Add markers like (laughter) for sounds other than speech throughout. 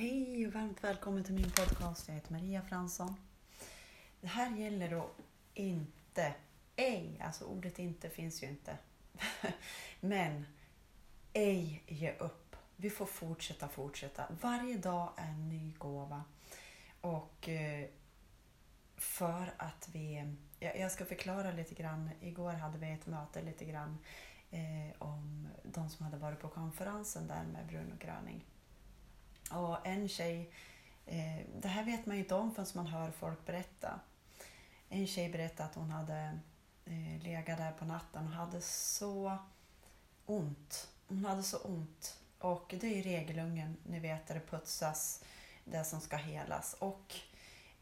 Hej och varmt välkommen till min podcast. Jag heter Maria Fransson. Det här gäller då inte, ej, alltså ordet inte finns ju inte. (laughs) Men ej ge upp. Vi får fortsätta, fortsätta. Varje dag är en ny gåva. Och eh, för att vi, jag ska förklara lite grann. Igår hade vi ett möte lite grann eh, om de som hade varit på konferensen där med Bruno Gröning. Och en tjej, eh, det här vet man ju inte om förrän man hör folk berätta. En tjej berättade att hon hade eh, legat där på natten och hade så ont. Hon hade så ont. Och det är ju regelungen, ni vet, där det putsas, det som ska helas. Och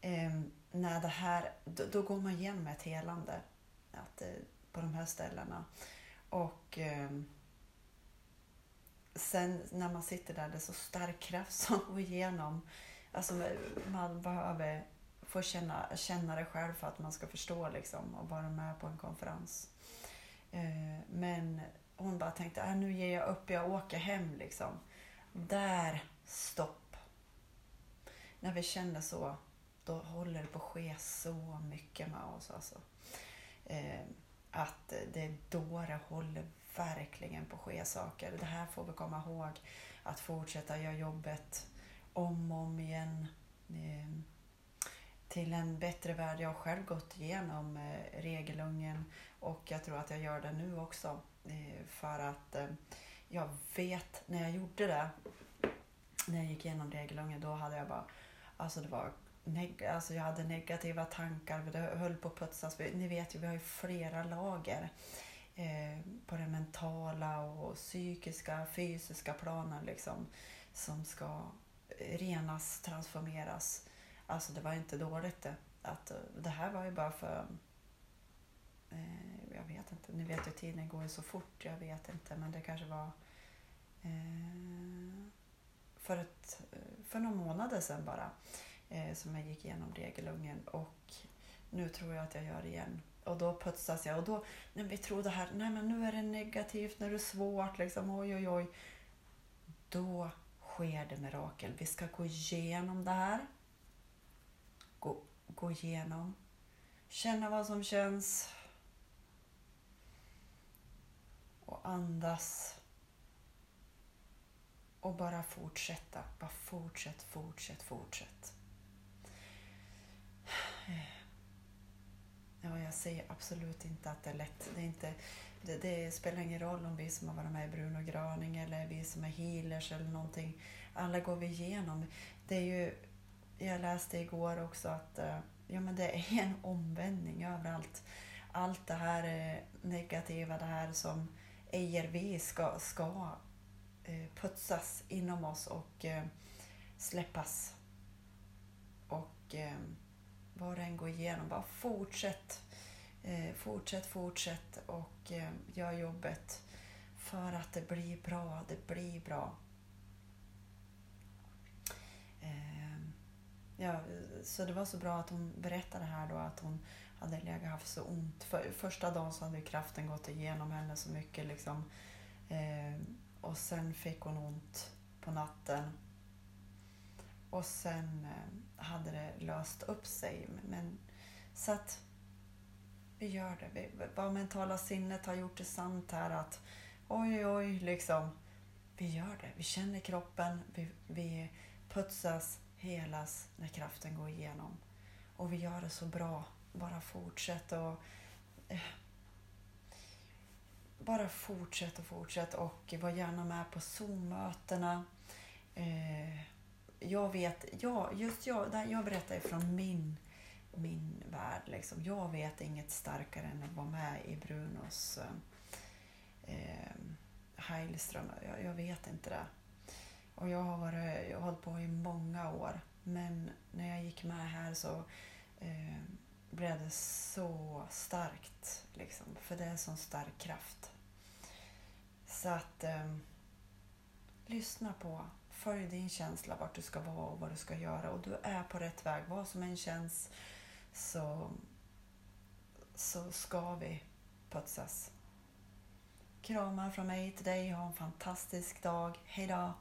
eh, när det här, då, då, går man igenom ett helande att, eh, på de här ställena. Och ehm, sen när man sitter där, det är så stark kraft som (laughs) går igenom. Alltså man behöver få känna, känna det själv för att man ska förstå liksom och vara med på en konferens. Eh, men hon bara tänkte, äh, nu ger jag upp, jag åker hem liksom. Där, stopp. När vi känner så, då håller det på att ske så mycket med oss alltså. Eh, att eh, det är då det håller verkligen på att ske saker. Det här får vi komma ihåg. Att fortsätta göra jobbet om och om igen. Ehm, till en bättre värld. Jag har själv gått igenom eh, regelungen och jag tror att jag gör det nu också. Eh, för att jag vet när jag gjorde det, när jag gick igenom regelungen, då hade jag bara, alltså det var alltså jag hade negativa tankar, det höll på att putsas. Ni vet ju, vi har ju flera lager eh, på det mentala och psykiska, fysiska planen liksom, som ska renas, transformeras. Alltså det var inte dåligt det. Att, eh, det här var ju bara för eh, jag vet inte, ni vet ju tiden går ju så fort, jag vet inte men det kanske var eh, för, ett, eh, för några månader sedan bara eh, som jag gick igenom regelungen och nu tror jag att jag gör det igen. Och då putsas jag och då när vi tror det här, nej men nu är det negativt, nu är det svårt liksom, oj oj oj. Då sker det mirakel. Vi ska gå igenom det här. Gå, gå igenom. Känna vad som känns. Och andas. Och bara fortsätta. Bara fortsätt, fortsätt, fortsätt. Ja, jag säger absolut inte att det är lätt. Det, är inte, det, det, spelar ingen roll om vi som har varit med i Bruno Graning eller vi som är healers eller någonting. Alla går vi igenom. Det är ju, jag läste igår också att eh, ja, men det är (laughs) en omvändning överallt. Allt det här eh, negativa, det här som ejer vi ska, ska eh, putsas inom oss och släppas. Och vad den går igenom, bara fortsätt. Eh, fortsätt, fortsätt och eh, gör jobbet för att det blir bra. Det blir bra. Eh, ja, så det var så bra att hon berättade här då att hon hade legat haft så ont. För, första dagen så hade kraften gått igenom henne så mycket liksom. Eh, och sen fick hon ont på natten och sen eh, hade det löst upp sig. Men, så att vi gör det. Vi, vad mentala sinnet har gjort det sant här att oj, oj, liksom. Vi gör det. Vi känner kroppen. Vi, vi putsas, helas när kraften går igenom. Och vi gör det så bra. Bara fortsätt och eh, bara fortsätt och fortsätt och var gärna med på Zoom-mötena. Eh, jag vet, ja, just jag, jag berättar ifrån min, min värld. Liksom. Jag vet inget starkare än att vara med i Brunos eh, Heilström. Jag, jag, vet inte det. Och jag har, varit, jag har hållit på i många år. Men när jag gick med här så eh, blev det så starkt. Liksom, för det är en sån stark kraft. Så att eh, lyssna på Följ din känsla vart du ska vara och vad du ska göra och du är på rätt väg. Vad som än känns så, så ska vi putsas. Kramar från mig till dig. Ha en fantastisk dag. Hejdå!